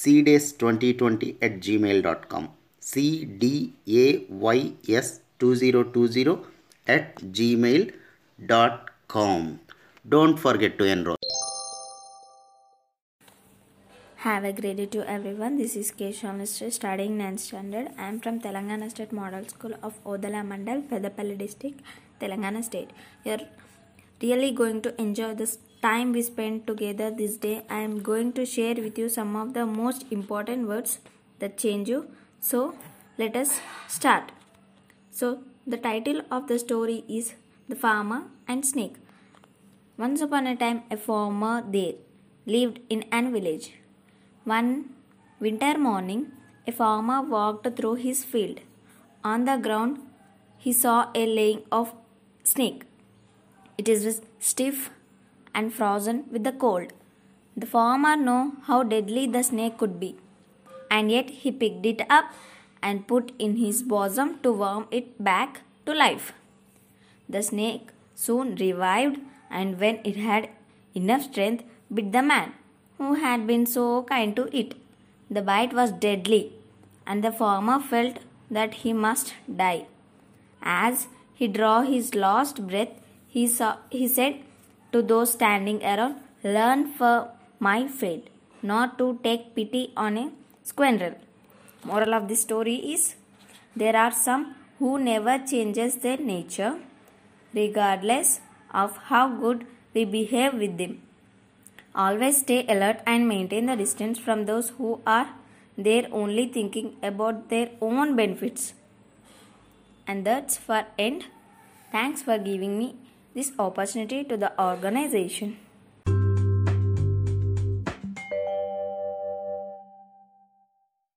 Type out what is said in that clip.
cdays2020 at gmail.com cdays2020 at gmail.com don't forget to enroll Have a great day to everyone. This is K. Shalinisri studying 9th standard. I am from Telangana State Model School of Odela Mandal, Peddapalli district, Telangana State. You are really going to enjoy this time we spent together this day. I am going to share with you some of the most important words that change you. So, let us start. So, the title of the story is The Farmer and Snake. Once upon a time, a farmer there lived in an village. One winter morning, a farmer walked through his field. On the ground, he saw a laying of snake. It is stiff and frozen with the cold. The farmer knew how deadly the snake could be, and yet he picked it up and put in his bosom to warm it back to life. The snake soon revived, and when it had enough strength, bit the man who had been so kind to it. The bite was deadly, and the farmer felt that he must die. As he drew his last breath, he, saw, he said to those standing around, Learn for my fate, not to take pity on a squirrel. Moral of the story is there are some who never changes their nature regardless of how good we behave with them. Always stay alert and maintain the distance from those who are there only thinking about their own benefits. And that's for end. Thanks for giving me this opportunity to the organization.